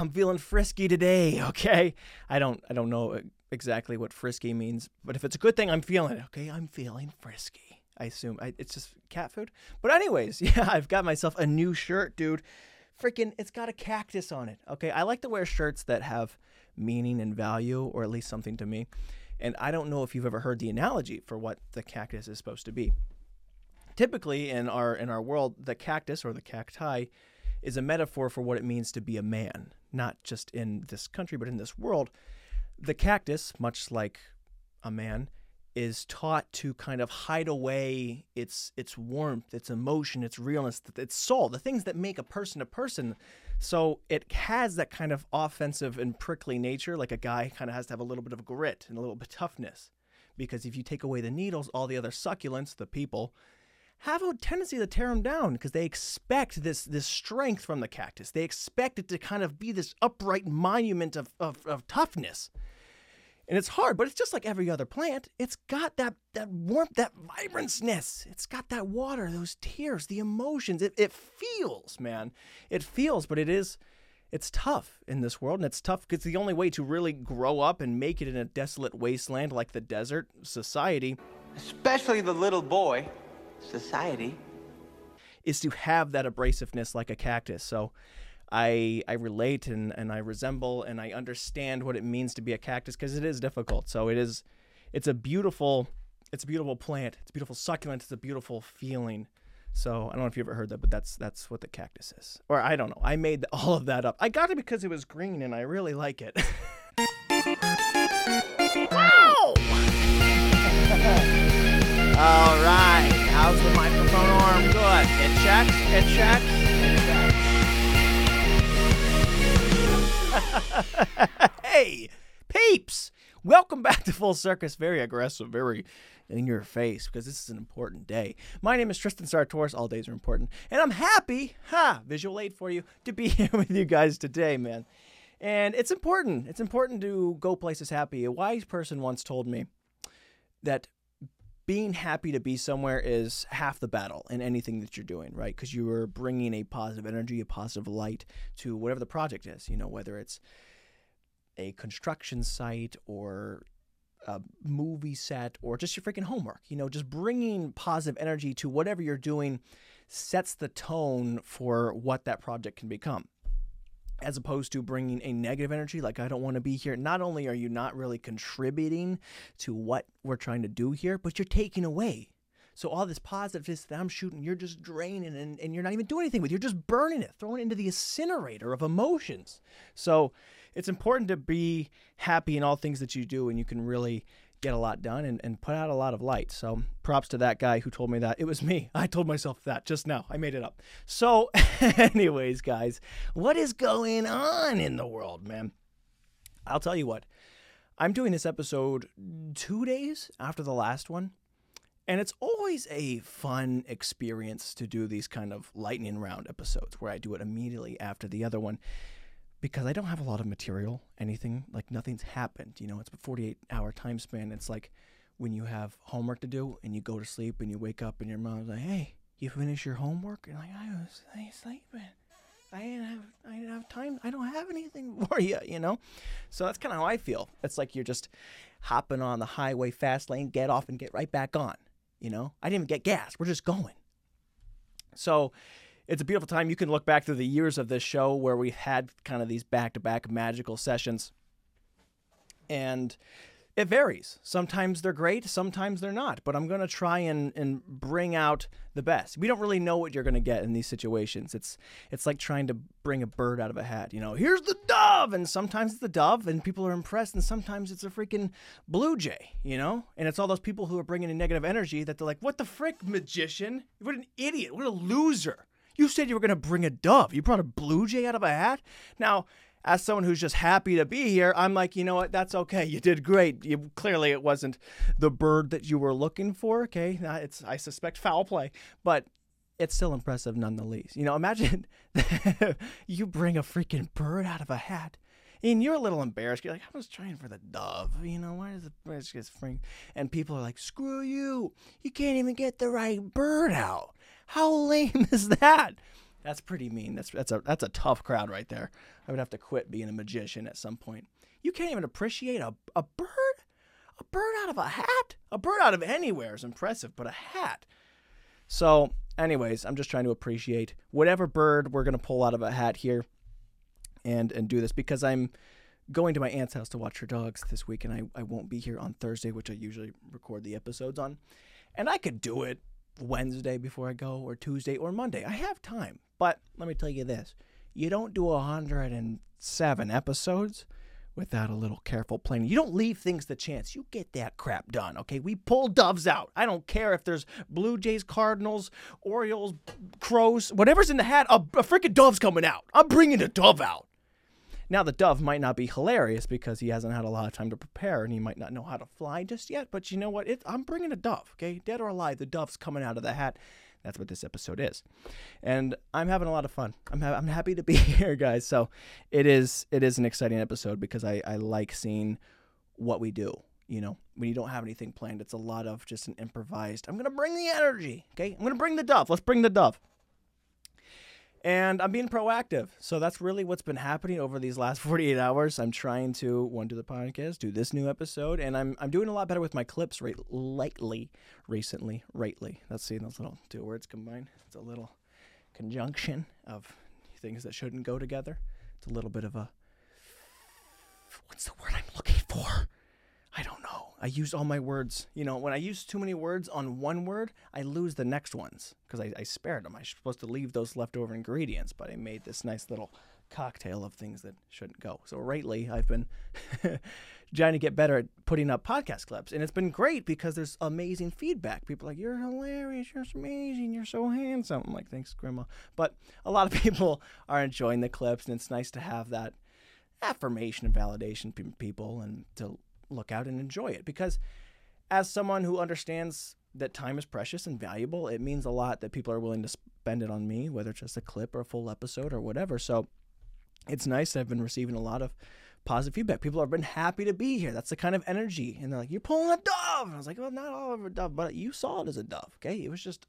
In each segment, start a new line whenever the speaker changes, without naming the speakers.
I'm feeling frisky today, okay? I don't I don't know exactly what frisky means, but if it's a good thing, I'm feeling it. Okay, I'm feeling frisky. I assume I, it's just cat food. But anyways, yeah, I've got myself a new shirt, dude. Freaking, it's got a cactus on it. Okay, I like to wear shirts that have meaning and value, or at least something to me. And I don't know if you've ever heard the analogy for what the cactus is supposed to be. Typically, in our in our world, the cactus or the cacti is a metaphor for what it means to be a man, not just in this country, but in this world. The cactus, much like a man, is taught to kind of hide away its its warmth, its emotion, its realness, its soul, the things that make a person a person. So it has that kind of offensive and prickly nature, like a guy kind of has to have a little bit of grit and a little bit of toughness. Because if you take away the needles, all the other succulents, the people, have a tendency to tear them down because they expect this this strength from the cactus. They expect it to kind of be this upright monument of, of, of toughness. And it's hard, but it's just like every other plant. It's got that that warmth, that vibranceness. It's got that water, those tears, the emotions. It, it feels, man. It feels, but it is it's tough in this world, and it's tough because the only way to really grow up and make it in a desolate wasteland like the desert society,
especially the little boy society,
is to have that abrasiveness like a cactus. So I I relate and, and I resemble and I understand what it means to be a cactus because it is difficult. So it is it's a beautiful it's a beautiful plant. It's a beautiful succulent. It's a beautiful feeling. So I don't know if you ever heard that, but that's that's what the cactus is. Or I don't know. I made all of that up. I got it because it was green and I really like it. wow! all right. How's the microphone arm? Good. It checks. It checks. hey, peeps! Welcome back to Full Circus. Very aggressive, very in your face because this is an important day. My name is Tristan Sartoris. All days are important. And I'm happy, ha, visual aid for you, to be here with you guys today, man. And it's important. It's important to go places happy. A wise person once told me that being happy to be somewhere is half the battle in anything that you're doing, right? Because you are bringing a positive energy, a positive light to whatever the project is, you know, whether it's a construction site or a movie set or just your freaking homework, you know, just bringing positive energy to whatever you're doing sets the tone for what that project can become as opposed to bringing a negative energy like i don't want to be here. Not only are you not really contributing to what we're trying to do here but you're taking away. So all this positiveness that i'm shooting you're just draining and, and you're not even doing anything with you're just burning it throwing it into the incinerator of emotions. So it's important to be happy in all things that you do and you can really get a lot done and, and put out a lot of light. So props to that guy who told me that. It was me. I told myself that just now. I made it up. So, anyways, guys, what is going on in the world, man? I'll tell you what. I'm doing this episode two days after the last one. And it's always a fun experience to do these kind of lightning round episodes where I do it immediately after the other one because I don't have a lot of material, anything like nothing's happened. You know, it's a 48 hour time span. It's like when you have homework to do and you go to sleep and you wake up and your mom's like, "Hey, you finish your homework?" And like, I was sleeping. I didn't have I didn't have time. I don't have anything for you, you know. So that's kind of how I feel. It's like you're just hopping on the highway fast lane, get off and get right back on. You know, I didn't even get gas. We're just going. So it's a beautiful time. You can look back through the years of this show where we had kind of these back to back magical sessions. And it varies. Sometimes they're great, sometimes they're not. But I'm going to try and, and bring out the best. We don't really know what you're going to get in these situations. It's it's like trying to bring a bird out of a hat. You know, here's the dove, and sometimes it's the dove, and people are impressed, and sometimes it's a freaking blue jay. You know, and it's all those people who are bringing in negative energy that they're like, "What the frick, magician? What an idiot! What a loser!" You said you were going to bring a dove. You brought a blue jay out of a hat? Now, as someone who's just happy to be here, I'm like, you know what? That's okay. You did great. You clearly it wasn't the bird that you were looking for. Okay, now it's I suspect foul play, but it's still impressive nonetheless. You know, imagine you bring a freaking bird out of a hat. And you're a little embarrassed. You're like, I was trying for the dove. You know, why does the bird just spring? And people are like, screw you. You can't even get the right bird out. How lame is that? That's pretty mean. That's that's a that's a tough crowd right there. I would have to quit being a magician at some point. You can't even appreciate a a bird, a bird out of a hat. A bird out of anywhere is impressive, but a hat. So, anyways, I'm just trying to appreciate whatever bird we're gonna pull out of a hat here, and and do this because I'm going to my aunt's house to watch her dogs this week, and I I won't be here on Thursday, which I usually record the episodes on, and I could do it Wednesday before I go, or Tuesday, or Monday. I have time. But let me tell you this you don't do 107 episodes without a little careful planning. You don't leave things to chance. You get that crap done, okay? We pull doves out. I don't care if there's Blue Jays, Cardinals, Orioles, Crows, whatever's in the hat, a, a freaking dove's coming out. I'm bringing a dove out. Now, the dove might not be hilarious because he hasn't had a lot of time to prepare and he might not know how to fly just yet. But you know what? It, I'm bringing a dove, okay? Dead or alive, the dove's coming out of the hat. That's what this episode is, and I'm having a lot of fun. I'm ha- I'm happy to be here, guys. So it is it is an exciting episode because I I like seeing what we do. You know, when you don't have anything planned, it's a lot of just an improvised. I'm gonna bring the energy, okay? I'm gonna bring the dove. Let's bring the dove and I'm being proactive. So that's really what's been happening over these last 48 hours. I'm trying to one do the podcast, do this new episode, and I'm I'm doing a lot better with my clips right lately, recently, rightly. Let's see those little two words combined. It's a little conjunction of things that shouldn't go together. It's a little bit of a what's the word I'm looking for? I don't know. I used all my words. You know, when I use too many words on one word, I lose the next ones because I, I spared them. I was supposed to leave those leftover ingredients, but I made this nice little cocktail of things that shouldn't go. So lately, I've been trying to get better at putting up podcast clips, and it's been great because there's amazing feedback. People like, "You're hilarious. You're amazing. You're so handsome." I'm like, "Thanks, Grandma." But a lot of people are enjoying the clips, and it's nice to have that affirmation and validation from people and to look out and enjoy it because as someone who understands that time is precious and valuable, it means a lot that people are willing to spend it on me, whether it's just a clip or a full episode or whatever. So it's nice. I've been receiving a lot of positive feedback. People have been happy to be here. That's the kind of energy. And they're like, You're pulling a dove. And I was like, Well, not all of a dove, but you saw it as a dove. Okay. It was just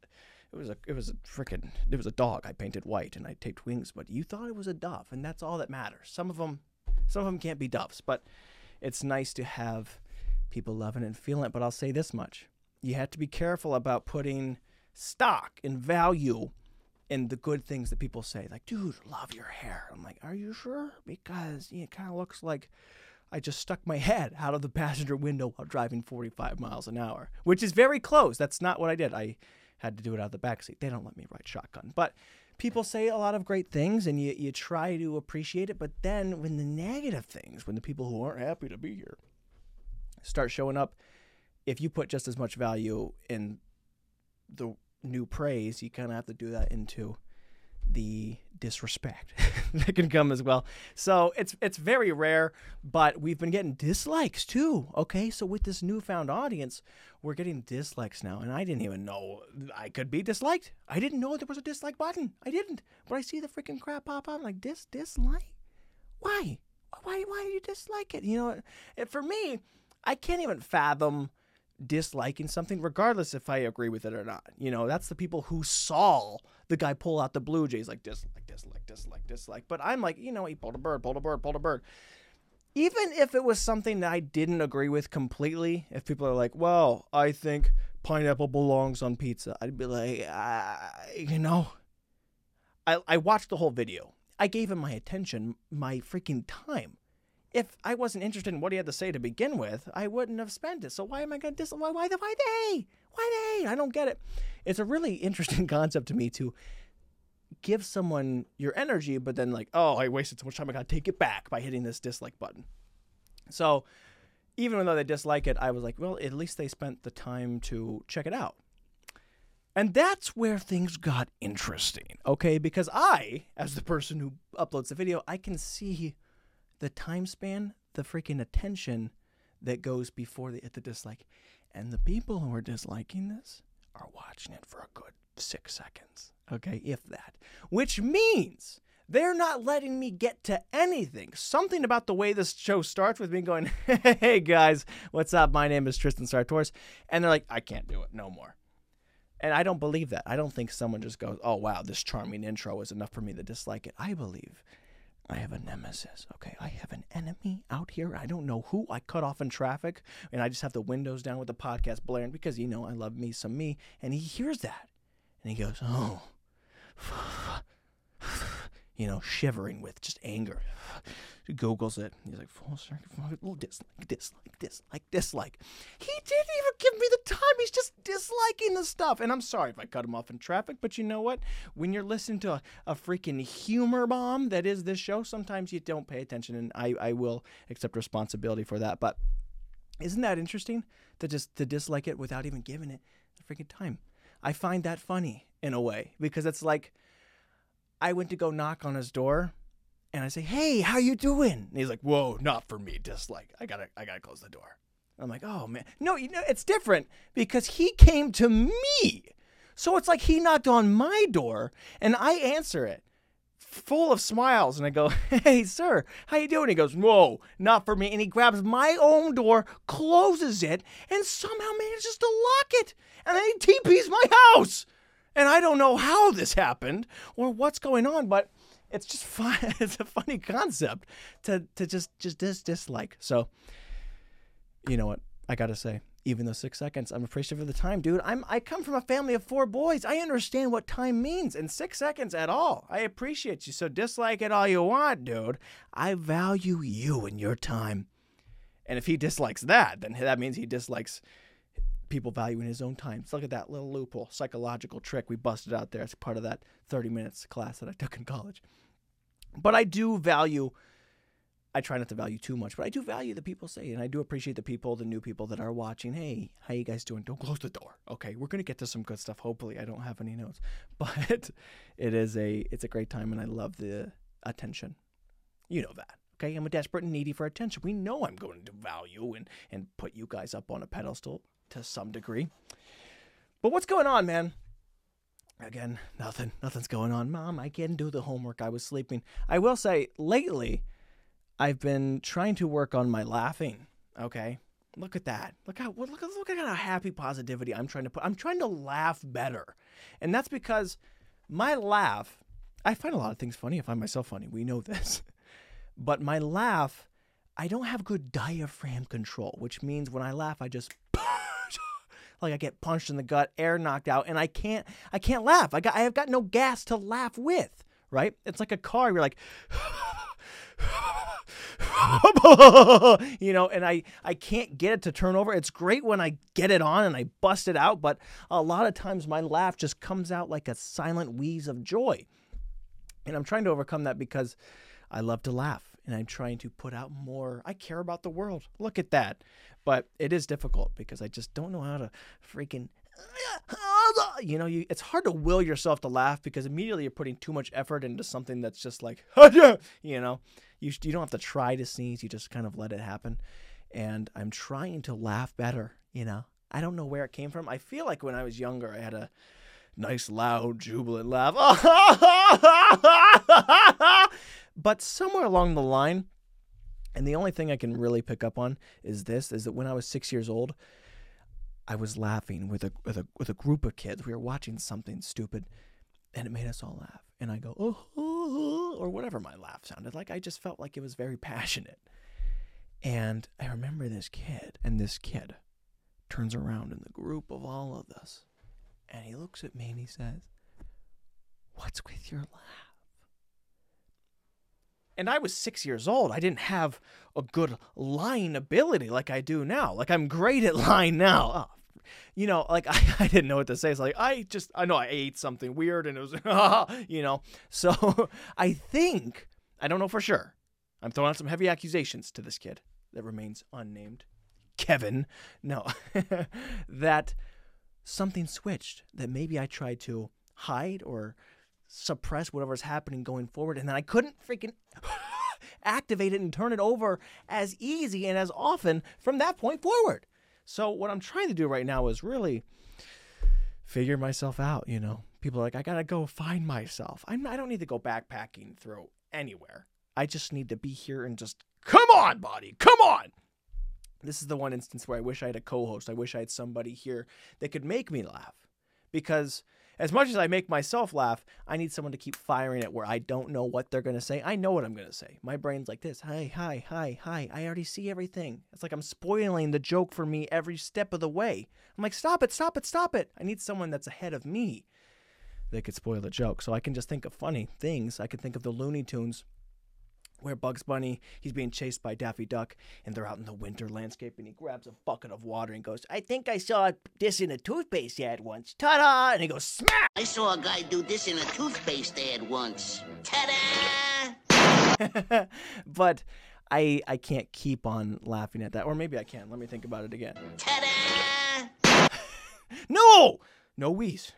it was a it was a freaking it was a dog I painted white and I taped wings, but you thought it was a dove, and that's all that matters. Some of them some of them can't be doves, but it's nice to have people loving it and feeling it. But I'll say this much you have to be careful about putting stock and value in the good things that people say. Like, dude, love your hair. I'm like, are you sure? Because it kind of looks like I just stuck my head out of the passenger window while driving 45 miles an hour, which is very close. That's not what I did. I had to do it out of the back seat. They don't let me ride shotgun. But people say a lot of great things and you, you try to appreciate it. But then when the negative things, when the people who aren't happy to be here start showing up, if you put just as much value in the new praise, you kind of have to do that into the disrespect that can come as well. So it's it's very rare, but we've been getting dislikes too. Okay, so with this newfound audience, we're getting dislikes now, and I didn't even know I could be disliked. I didn't know there was a dislike button. I didn't, but I see the freaking crap pop up. I'm like dis dislike. Why? Why? Why do you dislike it? You know, for me, I can't even fathom disliking something, regardless if I agree with it or not. You know, that's the people who saw the guy pull out the Blue Jays like dislike, dislike, dislike, dislike. But I'm like, you know, he pulled a bird, pulled a bird, pulled a bird. Even if it was something that I didn't agree with completely, if people are like, well, I think pineapple belongs on pizza, I'd be like, uh, you know, I, I watched the whole video. I gave him my attention, my freaking time if I wasn't interested in what he had to say to begin with, I wouldn't have spent it. So why am I going to dis? Why, why, why they? Why they? I don't get it. It's a really interesting concept to me to give someone your energy, but then like, oh, I wasted so much time. I got to take it back by hitting this dislike button. So even though they dislike it, I was like, well, at least they spent the time to check it out. And that's where things got interesting, okay? Because I, as the person who uploads the video, I can see the time span, the freaking attention that goes before the, the dislike. And the people who are disliking this are watching it for a good six seconds. Okay, if that. Which means they're not letting me get to anything. Something about the way this show starts with me going, hey guys, what's up? My name is Tristan Sartoris. And they're like, I can't do it no more. And I don't believe that. I don't think someone just goes, "Oh wow, this charming intro is enough for me to dislike it." I believe I have a nemesis. Okay, I have an enemy out here. I don't know who. I cut off in traffic, and I just have the windows down with the podcast blaring because you know I love me some me. And he hears that, and he goes, "Oh." you know, shivering with just anger. He Googles it. He's like, full circle, dislike, dislike, dislike, dislike. He didn't even give me the time. He's just disliking the stuff. And I'm sorry if I cut him off in traffic, but you know what? When you're listening to a, a freaking humor bomb that is this show, sometimes you don't pay attention, and I, I will accept responsibility for that. But isn't that interesting to just to dislike it without even giving it the freaking time? I find that funny in a way because it's like I went to go knock on his door and I say, "Hey, how you doing?" And he's like, "Whoa, not for me. Dislike. I gotta, I gotta close the door." I'm like, "Oh man, no, you know, it's different because he came to me, so it's like he knocked on my door and I answer it, full of smiles, and I go, "Hey, sir, how you doing?" He goes, "Whoa, not for me," and he grabs my own door, closes it, and somehow manages to lock it, and then he TP's my house. And I don't know how this happened or what's going on, but it's just fun. It's a funny concept to to just just dis- dislike. So, you know what? I gotta say, even though six seconds, I'm appreciative of the time, dude. I'm I come from a family of four boys. I understand what time means, and six seconds at all. I appreciate you. So dislike it all you want, dude. I value you and your time. And if he dislikes that, then that means he dislikes people valuing his own time. So look at that little loophole, psychological trick we busted out there as part of that 30 minutes class that I took in college. But I do value, I try not to value too much, but I do value the people say, and I do appreciate the people, the new people that are watching. Hey, how you guys doing? Don't close the door. Okay, we're gonna get to some good stuff. Hopefully, I don't have any notes, but it is a it's a great time, and I love the attention. You know that. Okay, I'm a desperate and needy for attention. We know I'm going to value and and put you guys up on a pedestal to some degree. But what's going on, man? Again, nothing. Nothing's going on. Mom, I can't do the homework. I was sleeping. I will say, lately, I've been trying to work on my laughing. Okay. Look at that. Look how look, look at how happy positivity I'm trying to put. I'm trying to laugh better. And that's because my laugh, I find a lot of things funny. I find myself funny. We know this. But my laugh, I don't have good diaphragm control, which means when I laugh, I just like I get punched in the gut, air knocked out, and I can't I can't laugh. I got I have got no gas to laugh with. Right? It's like a car. You're like. you know, and I I can't get it to turn over. It's great when I get it on and I bust it out, but a lot of times my laugh just comes out like a silent wheeze of joy. And I'm trying to overcome that because I love to laugh and I'm trying to put out more. I care about the world. Look at that. But it is difficult because I just don't know how to freaking you know, you it's hard to will yourself to laugh because immediately you're putting too much effort into something that's just like, you know, you you don't have to try to sneeze, you just kind of let it happen. And I'm trying to laugh better, you know. I don't know where it came from. I feel like when I was younger, I had a nice, loud, jubilant laugh. but somewhere along the line, and the only thing I can really pick up on is this: is that when I was six years old, I was laughing with a with a with a group of kids. We were watching something stupid, and it made us all laugh. And I go, oh, or whatever my laugh sounded like. I just felt like it was very passionate. And I remember this kid, and this kid turns around in the group of all of us, and he looks at me and he says, "What's with your laugh?" And I was six years old. I didn't have a good line ability like I do now. Like I'm great at line now. Oh, you know, like I, I didn't know what to say. It's like I just I know I ate something weird and it was you know. So I think I don't know for sure. I'm throwing out some heavy accusations to this kid that remains unnamed. Kevin. No. that something switched. That maybe I tried to hide or suppress whatever's happening going forward. And then I couldn't freaking activate it and turn it over as easy and as often from that point forward. So what I'm trying to do right now is really figure myself out, you know. People are like, I gotta go find myself. I'm, I don't need to go backpacking through anywhere. I just need to be here and just come on, body, come on. This is the one instance where I wish I had a co host. I wish I had somebody here that could make me laugh because as much as I make myself laugh, I need someone to keep firing it where I don't know what they're going to say. I know what I'm going to say. My brain's like this hi, hi, hi, hi. I already see everything. It's like I'm spoiling the joke for me every step of the way. I'm like, stop it, stop it, stop it. I need someone that's ahead of me that could spoil the joke. So I can just think of funny things. I can think of the Looney Tunes where Bugs Bunny, he's being chased by Daffy Duck, and they're out in the winter landscape, and he grabs a bucket of water and goes, I think I saw this in a toothpaste ad once. Ta da! And he goes, smack!
I saw a guy do this in a toothpaste ad once. Ta-da!
but I I can't keep on laughing at that. Or maybe I can. Let me think about it again.
Ta-da!
No! No wheeze.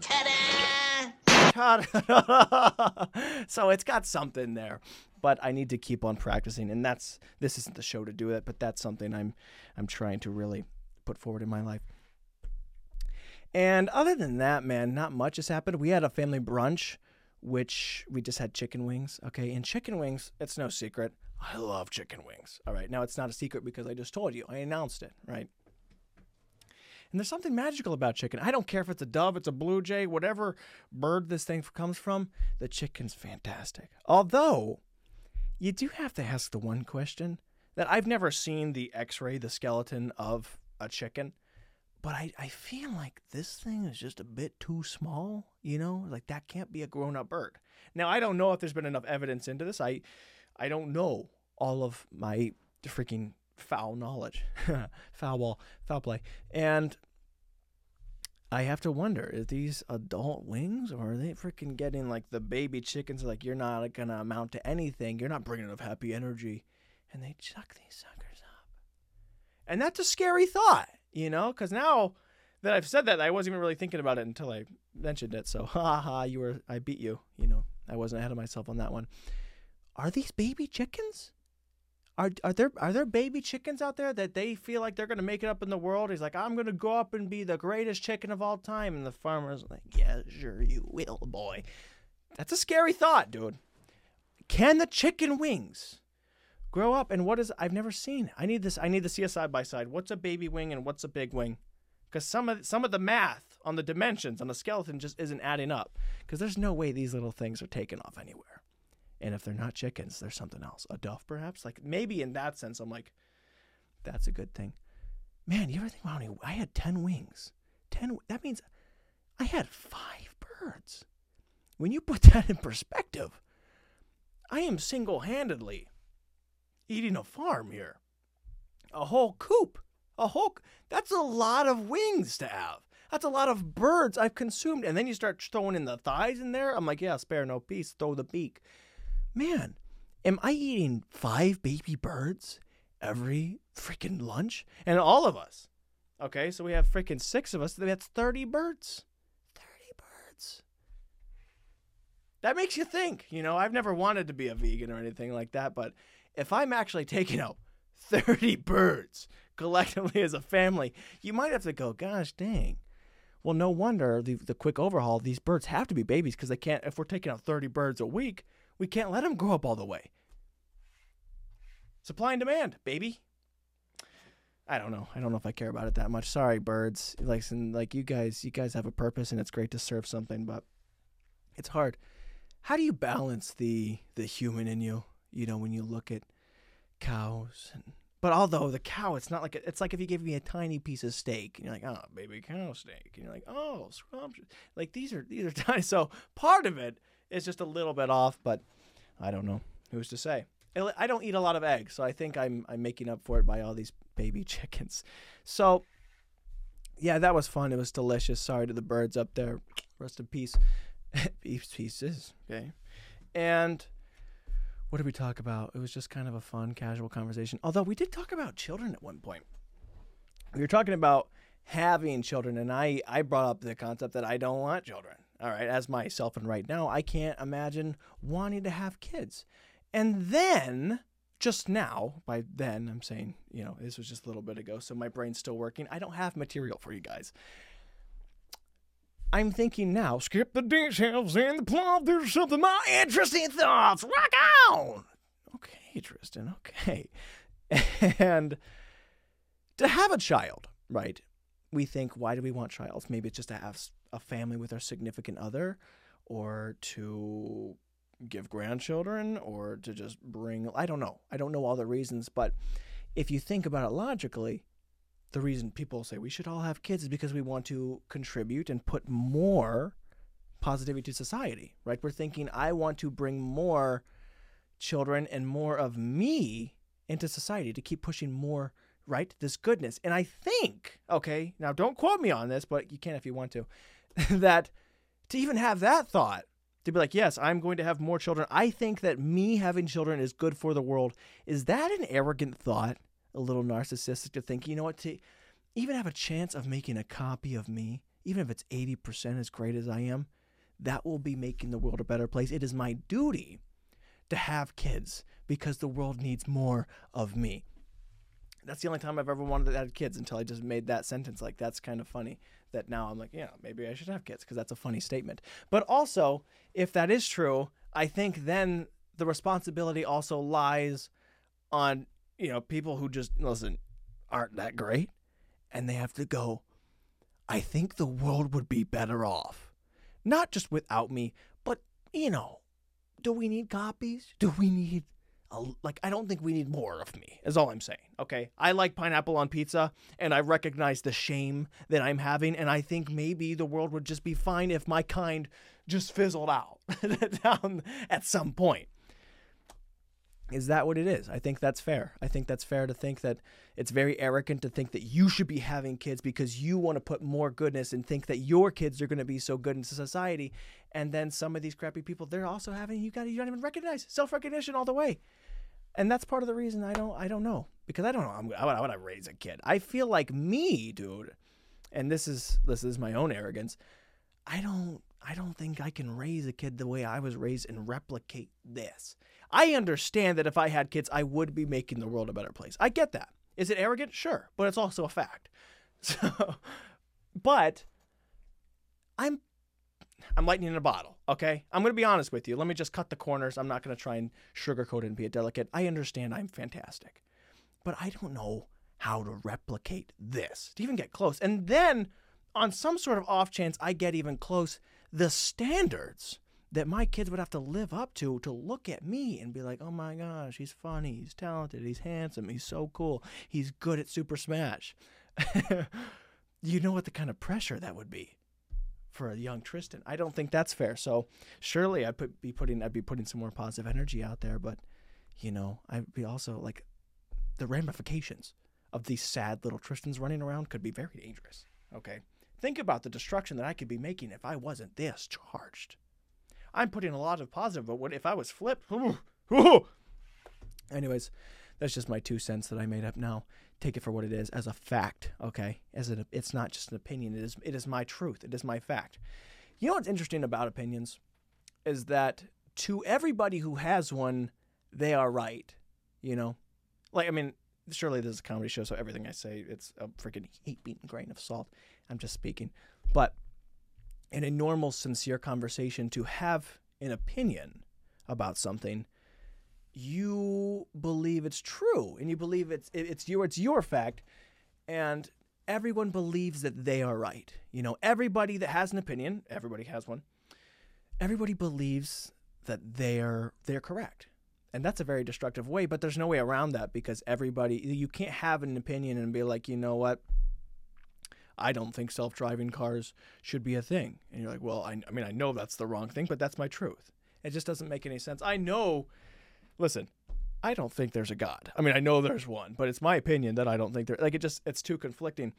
Ta-da!
Ta-da. so it's got something there. But I need to keep on practicing. And that's this isn't the show to do it, but that's something I'm I'm trying to really put forward in my life. And other than that, man, not much has happened. We had a family brunch, which we just had chicken wings. Okay, and chicken wings, it's no secret. I love chicken wings. All right, now it's not a secret because I just told you. I announced it, right? And there's something magical about chicken. I don't care if it's a dove, it's a blue jay, whatever bird this thing comes from, the chicken's fantastic. Although, you do have to ask the one question that I've never seen the x ray, the skeleton of a chicken, but I, I feel like this thing is just a bit too small, you know? Like that can't be a grown up bird. Now, I don't know if there's been enough evidence into this. I, I don't know all of my freaking foul knowledge, foul ball, foul play, and I have to wonder: is these adult wings, or are they freaking getting like the baby chickens? Like you're not gonna amount to anything. You're not bringing enough happy energy, and they chuck these suckers up, and that's a scary thought, you know? Because now that I've said that, I wasn't even really thinking about it until I mentioned it. So, ha ha, you were, I beat you. You know, I wasn't ahead of myself on that one. Are these baby chickens? Are, are there are there baby chickens out there that they feel like they're gonna make it up in the world? He's like, I'm gonna go up and be the greatest chicken of all time, and the farmer's like, Yeah, sure you will, boy. That's a scary thought, dude. Can the chicken wings grow up? And what is I've never seen. I need this. I need to see a side by side. What's a baby wing and what's a big wing? Because some of some of the math on the dimensions on the skeleton just isn't adding up. Because there's no way these little things are taking off anywhere. And if they're not chickens, there's something else. A dove, perhaps? Like maybe in that sense, I'm like, that's a good thing. Man, you ever think, about wow, I had 10 wings. 10, that means I had five birds. When you put that in perspective, I am single handedly eating a farm here. A whole coop. A whole, that's a lot of wings to have. That's a lot of birds I've consumed. And then you start throwing in the thighs in there. I'm like, yeah, spare no piece, throw the beak man, am I eating five baby birds every freaking lunch? And all of us. Okay, so we have freaking six of us. That's 30 birds. 30 birds. That makes you think. You know, I've never wanted to be a vegan or anything like that, but if I'm actually taking out 30 birds collectively as a family, you might have to go, gosh dang. Well, no wonder the, the quick overhaul, these birds have to be babies because they can't, if we're taking out 30 birds a week, we can't let them grow up all the way. Supply and demand, baby. I don't know. I don't know if I care about it that much. Sorry, birds. Like, like you guys, you guys have a purpose, and it's great to serve something, but it's hard. How do you balance the the human in you? You know, when you look at cows, and but although the cow, it's not like a, it's like if you give me a tiny piece of steak, and you're like, oh, baby cow steak, and you're like, oh, scrumptious. Like these are these are tiny. So part of it it's just a little bit off, but I don't know. Who's to say? I don't eat a lot of eggs, so I think I'm I'm making up for it by all these baby chickens. So yeah, that was fun. It was delicious. Sorry to the birds up there. Rest in peace. Beef pieces. Okay. And what did we talk about? It was just kind of a fun, casual conversation. Although we did talk about children at one point. We were talking about having children, and I, I brought up the concept that I don't want children. All right, as myself and right now, I can't imagine wanting to have kids. And then, just now, by then, I'm saying, you know, this was just a little bit ago, so my brain's still working. I don't have material for you guys. I'm thinking now, skip the details and the plot, there's something more interesting thoughts. Rock on! Okay, Tristan, okay. And to have a child, right? we think, why do we want child? Maybe it's just to have a family with our significant other or to give grandchildren or to just bring I don't know. I don't know all the reasons, but if you think about it logically, the reason people say we should all have kids is because we want to contribute and put more positivity to society, right? We're thinking I want to bring more children and more of me into society to keep pushing more right this goodness and i think okay now don't quote me on this but you can if you want to that to even have that thought to be like yes i'm going to have more children. I think that me having children is good for the world. Is that an arrogant thought? A little narcissistic to think you know what to even have a chance of making a copy of me even if it's 80% as great as i am that will be making the world a better place. It is my duty to have kids because the world needs more of me. That's the only time I've ever wanted to have kids until I just made that sentence. Like, that's kind of funny that now I'm like, yeah, maybe I should have kids because that's a funny statement. But also, if that is true, I think then the responsibility also lies on, you know, people who just, listen, aren't that great. And they have to go, I think the world would be better off. Not just without me, but, you know, do we need copies? Do we need like I don't think we need more of me. Is all I'm saying. Okay? I like pineapple on pizza and I recognize the shame that I'm having and I think maybe the world would just be fine if my kind just fizzled out down at some point. Is that what it is? I think that's fair. I think that's fair to think that it's very arrogant to think that you should be having kids because you want to put more goodness and think that your kids are going to be so good in society. And then some of these crappy people, they're also having you got you don't even recognize self recognition all the way. And that's part of the reason I don't I don't know because I don't know I'm, wanna raise a kid. I feel like me, dude, and this is this is my own arrogance. I don't I don't think I can raise a kid the way I was raised and replicate this. I understand that if I had kids, I would be making the world a better place. I get that. Is it arrogant? Sure, but it's also a fact. So, but I'm I'm lightning in a bottle, okay? I'm going to be honest with you. Let me just cut the corners. I'm not going to try and sugarcoat it and be a delicate. I understand I'm fantastic. But I don't know how to replicate this, to even get close. And then on some sort of off chance I get even close, the standards that my kids would have to live up to to look at me and be like, oh my gosh, he's funny, he's talented, he's handsome, he's so cool, he's good at Super Smash. you know what the kind of pressure that would be for a young Tristan. I don't think that's fair. So surely I'd put, be putting I'd be putting some more positive energy out there, but you know, I'd be also like the ramifications of these sad little Tristans running around could be very dangerous. Okay. Think about the destruction that I could be making if I wasn't this charged. I'm putting a lot of positive, but what if I was flipped? Anyways, that's just my two cents that I made up now. Take it for what it is, as a fact, okay? As it, it's not just an opinion. It is, it is my truth. It is my fact. You know what's interesting about opinions is that to everybody who has one, they are right. You know, like I mean, surely this is a comedy show, so everything I say it's a freaking heat-beaten grain of salt. I'm just speaking, but in a normal, sincere conversation, to have an opinion about something, you believe it's true and you believe it's it's your it's your fact, and everyone believes that they are right. You know, everybody that has an opinion, everybody has one. Everybody believes that they're they're correct. And that's a very destructive way, but there's no way around that because everybody you can't have an opinion and be like, "You know what? I don't think self driving cars should be a thing. And you're like, well, I, I mean, I know that's the wrong thing, but that's my truth. It just doesn't make any sense. I know, listen, I don't think there's a God. I mean, I know there's one, but it's my opinion that I don't think there, like, it just, it's too conflicting.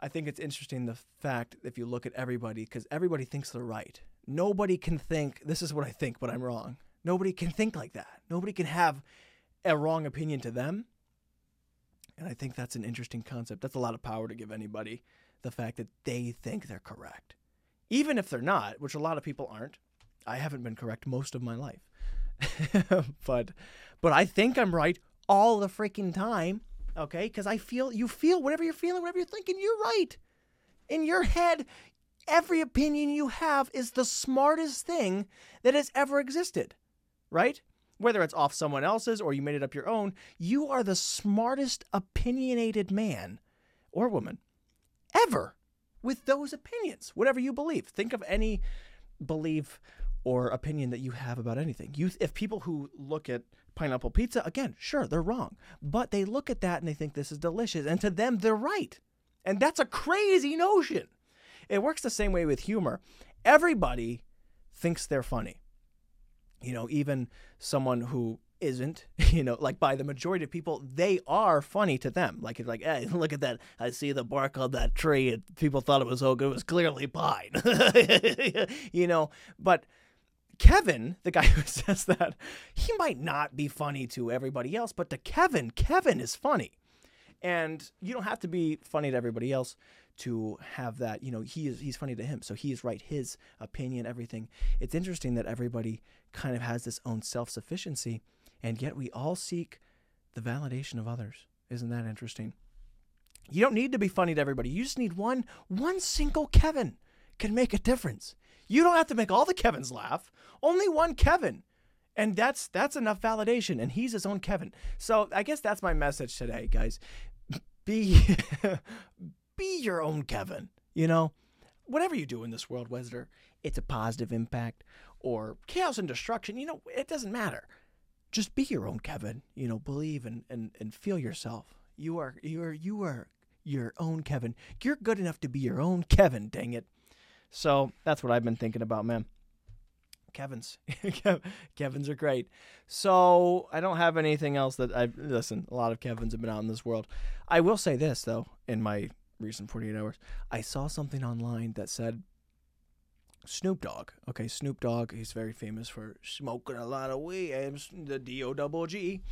I think it's interesting the fact if you look at everybody, because everybody thinks they're right. Nobody can think, this is what I think, but I'm wrong. Nobody can think like that. Nobody can have a wrong opinion to them. And I think that's an interesting concept. That's a lot of power to give anybody the fact that they think they're correct. Even if they're not, which a lot of people aren't. I haven't been correct most of my life. but but I think I'm right all the freaking time, okay? Cuz I feel you feel whatever you're feeling, whatever you're thinking, you're right. In your head, every opinion you have is the smartest thing that has ever existed. Right? Whether it's off someone else's or you made it up your own, you are the smartest opinionated man or woman ever. with those opinions, whatever you believe. Think of any belief or opinion that you have about anything. You, if people who look at pineapple pizza, again, sure, they're wrong, but they look at that and they think this is delicious, and to them, they're right. And that's a crazy notion. It works the same way with humor. Everybody thinks they're funny. You know, even someone who isn't, you know, like by the majority of people, they are funny to them. Like it's like, hey, look at that. I see the bark on that tree, and people thought it was so good. It was clearly pine. you know, but Kevin, the guy who says that, he might not be funny to everybody else, but to Kevin, Kevin is funny. And you don't have to be funny to everybody else to have that. You know, he is he's funny to him, so he is right. His opinion, everything. It's interesting that everybody kind of has this own self sufficiency, and yet we all seek the validation of others. Isn't that interesting? You don't need to be funny to everybody. You just need one one single Kevin can make a difference. You don't have to make all the Kevins laugh. Only one Kevin. And that's that's enough validation and he's his own Kevin. So I guess that's my message today, guys. Be be your own Kevin, you know? Whatever you do in this world, whether it's a positive impact or chaos and destruction, you know, it doesn't matter. Just be your own Kevin, you know, believe and, and, and feel yourself. You are you are you are your own Kevin. You're good enough to be your own Kevin, dang it. So that's what I've been thinking about, man. Kevin's. Kevin's are great. So I don't have anything else that I've listen. A lot of Kevin's have been out in this world. I will say this though, in my recent 48 hours, I saw something online that said Snoop Dogg. Okay, Snoop Dogg. He's very famous for smoking a lot of weed. The D O double G.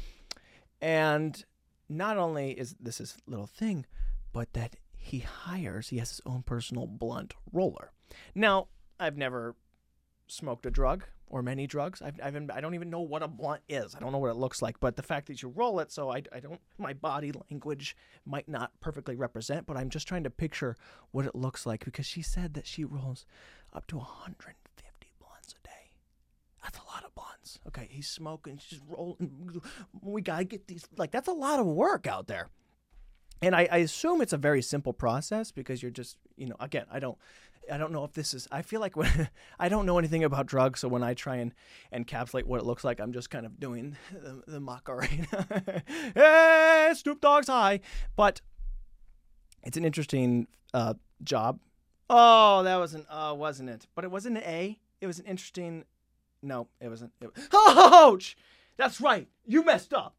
And not only is this his little thing, but that he hires. He has his own personal blunt roller. Now, I've never smoked a drug or many drugs. I've, I've, I don't even know what a blunt is. I don't know what it looks like. But the fact that you roll it, so I, I don't, my body language might not perfectly represent, but I'm just trying to picture what it looks like because she said that she rolls up to 150 blunts a day. That's a lot of blunts. Okay, he's smoking, she's rolling. We gotta get these. Like that's a lot of work out there. And I, I assume it's a very simple process because you're just, you know, again, I don't, I don't know if this is. I feel like when I don't know anything about drugs, so when I try and encapsulate what it looks like, I'm just kind of doing the, the Macarena. hey, Snoop high, but it's an interesting uh, job. Oh, that wasn't, uh, wasn't it? But it wasn't an A. It was an interesting. No, it wasn't. It was, ouch! That's right. You messed up.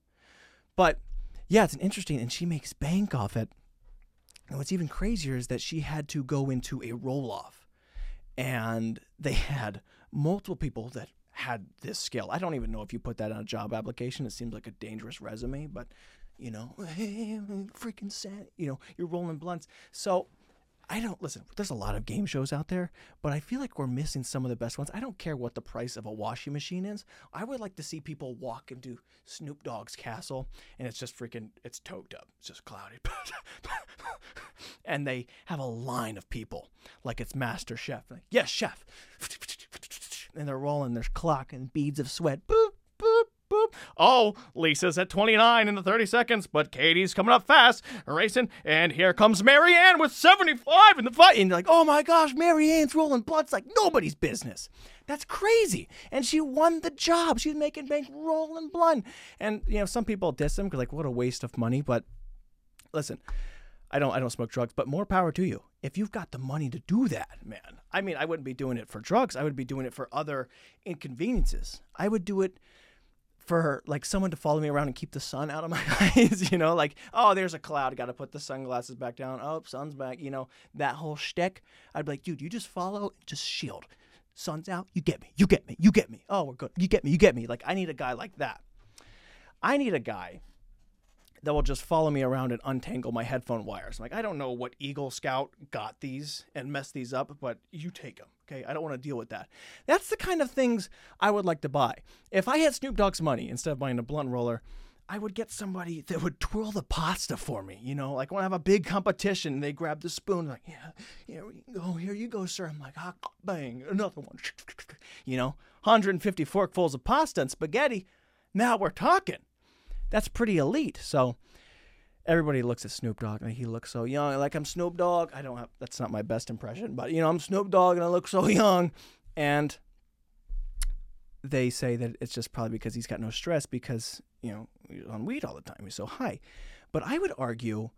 But yeah, it's an interesting, and she makes bank off it. And what's even crazier is that she had to go into a roll off. And they had multiple people that had this skill. I don't even know if you put that on a job application. It seems like a dangerous resume, but you know, freaking sad. You know, you're rolling blunts. So I don't listen. There's a lot of game shows out there, but I feel like we're missing some of the best ones. I don't care what the price of a washing machine is. I would like to see people walk into Snoop Dogg's castle, and it's just freaking. It's toked up. It's just cloudy, and they have a line of people like it's Master Chef. Like, yes, chef. And they're rolling. There's clock and beads of sweat. Boop. Oh, Lisa's at 29 in the 30 seconds, but Katie's coming up fast, racing, and here comes Marianne with 75 in the fight. And you're like, oh my gosh, Marianne's rolling blunts like nobody's business. That's crazy. And she won the job. She's making bank rolling blunt. And, you know, some people diss them because, like, what a waste of money. But listen, I don't I don't smoke drugs, but more power to you. If you've got the money to do that, man. I mean, I wouldn't be doing it for drugs. I would be doing it for other inconveniences. I would do it for like someone to follow me around and keep the sun out of my eyes, you know, like, oh, there's a cloud, got to put the sunglasses back down. Oh, sun's back, you know, that whole shtick. I'd be like, dude, you just follow, just shield. Sun's out, you get me, you get me, you get me. Oh, we're good, you get me, you get me. Like, I need a guy like that. I need a guy that will just follow me around and untangle my headphone wires. I'm like, I don't know what Eagle Scout got these and messed these up, but you take them. Okay, I don't want to deal with that. That's the kind of things I would like to buy. If I had Snoop Dogg's money instead of buying a blunt roller, I would get somebody that would twirl the pasta for me. You know, like when I have a big competition, they grab the spoon, like, yeah, here we go, here you go, sir. I'm like, ah, bang, another one. You know, 150 forkfuls of pasta and spaghetti. Now we're talking. That's pretty elite. So everybody looks at Snoop Dogg and he looks so young. Like I'm Snoop Dogg. I don't have that's not my best impression, but you know, I'm Snoop Dogg and I look so young. And they say that it's just probably because he's got no stress because, you know, he's on weed all the time. He's so high. But I would argue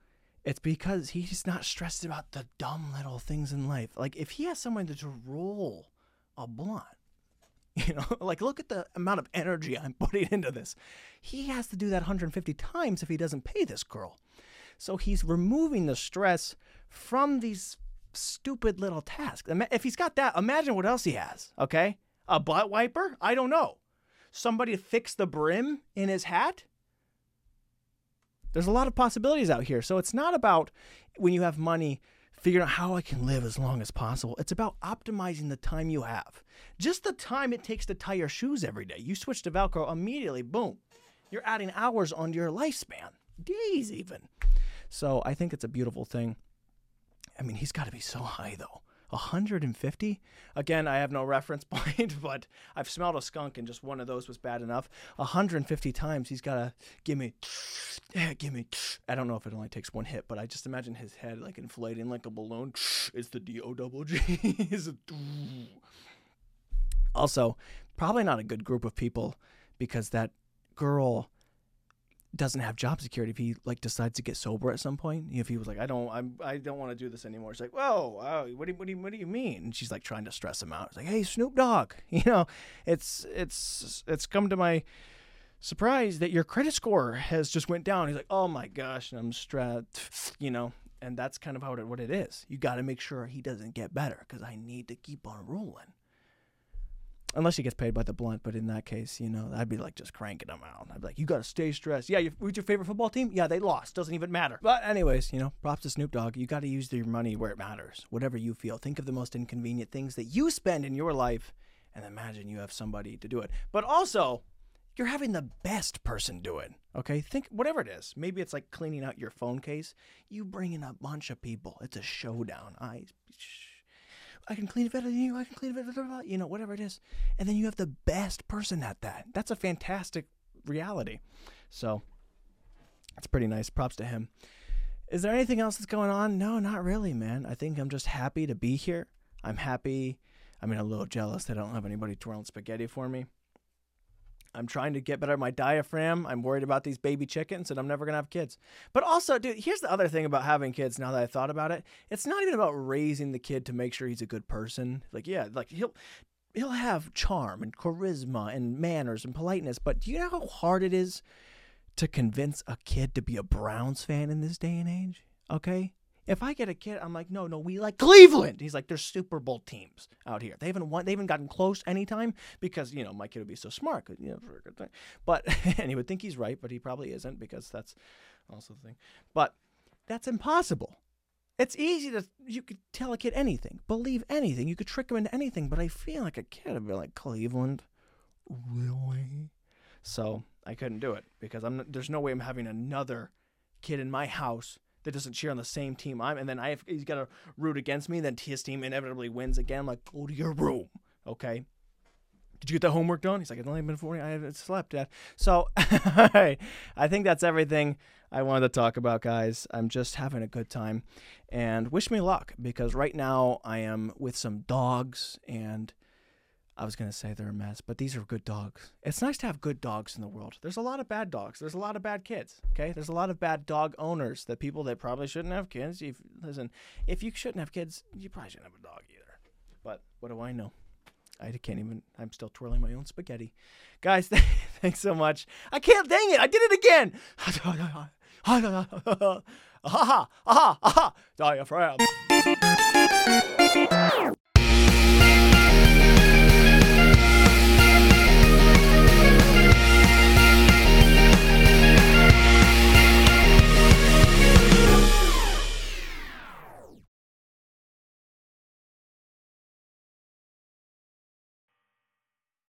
it's because he's not stressed about the dumb little things in life. Like if he has someone to roll a blunt, you know, like look at the amount of energy I'm putting into this. He has to do that 150 times if he doesn't pay this girl. So he's removing the stress from these stupid little tasks. If he's got that, imagine what else he has, okay? A butt wiper? I don't know. Somebody to fix the brim in his hat? There's a lot of possibilities out here. So it's not about when you have money figuring out how I can live as long as possible. It's about optimizing the time you have. Just the time it takes to tie your shoes every day. You switch to Velcro immediately, boom. You're adding hours onto your lifespan, days even. So I think it's a beautiful thing. I mean, he's got to be so high though. 150? Again, I have no reference point, but I've smelled a skunk and just one of those was bad enough. 150 times he's got to give me, yeah, give me. I don't know if it only takes one hit, but I just imagine his head like inflating like a balloon. It's the D O double G. Also, probably not a good group of people because that girl doesn't have job security if he like decides to get sober at some point. If he was like, I don't, I'm, I don't want to do this anymore. It's like, whoa, oh, what do, you, what do you, what do you mean? And she's like trying to stress him out. It's like, hey, Snoop Dogg, you know, it's, it's, it's come to my surprise that your credit score has just went down. He's like, oh my gosh, and I'm stressed, you know, and that's kind of how it, what it is. You got to make sure he doesn't get better because I need to keep on rolling unless he gets paid by the blunt. But in that case, you know, I'd be like just cranking him out. I'd be like, you got to stay stressed. Yeah, you, who's your favorite football team? Yeah, they lost. Doesn't even matter. But anyways, you know, props to Snoop Dogg. You got to use your money where it matters. Whatever you feel. Think of the most inconvenient things that you spend in your life, and imagine you have somebody to do it. But also. You're having the best person do it. Okay, think whatever it is. Maybe it's like cleaning out your phone case. You bring in a bunch of people. It's a showdown. I, I can clean it better than you. I can clean it better, blah, blah, you know, whatever it is. And then you have the best person at that. That's a fantastic reality. So that's pretty nice. Props to him. Is there anything else that's going on? No, not really, man. I think I'm just happy to be here. I'm happy. I mean, a little jealous that I don't have anybody twirling spaghetti for me. I'm trying to get better at my diaphragm. I'm worried about these baby chickens and I'm never going to have kids. But also, dude, here's the other thing about having kids now that I thought about it. It's not even about raising the kid to make sure he's a good person. Like, yeah, like he'll he'll have charm and charisma and manners and politeness, but do you know how hard it is to convince a kid to be a Browns fan in this day and age? Okay? If I get a kid, I'm like, no, no, we like Cleveland. He's like, there's Super Bowl teams out here. They haven't won. They haven't gotten close anytime because you know my kid would be so smart, You know, for a good thing. But and he would think he's right, but he probably isn't because that's also the thing. But that's impossible. It's easy to you could tell a kid anything, believe anything. You could trick him into anything. But I feel like a kid would be like Cleveland, really. So I couldn't do it because I'm. There's no way I'm having another kid in my house that doesn't cheer on the same team I'm, and then I have he's got to root against me. Then his team inevitably wins again. Like, go to your room, okay? Did you get the homework done? He's like, it's only been 40. I haven't slept yet. So. I think that's everything I wanted to talk about, guys. I'm just having a good time. And wish me luck because right now I am with some dogs and I was going to say they're a mess, but these are good dogs. It's nice to have good dogs in the world. There's a lot of bad dogs. There's a lot of bad kids. Okay. There's a lot of bad dog owners that people that probably shouldn't have kids. If, listen, if you shouldn't have kids, you probably shouldn't have a dog either. But what do I know? I can't even. I'm still twirling my own spaghetti, guys. Thanks so much. I can't. Dang it! I did it again. aha! Aha! Aha! Diaphragm.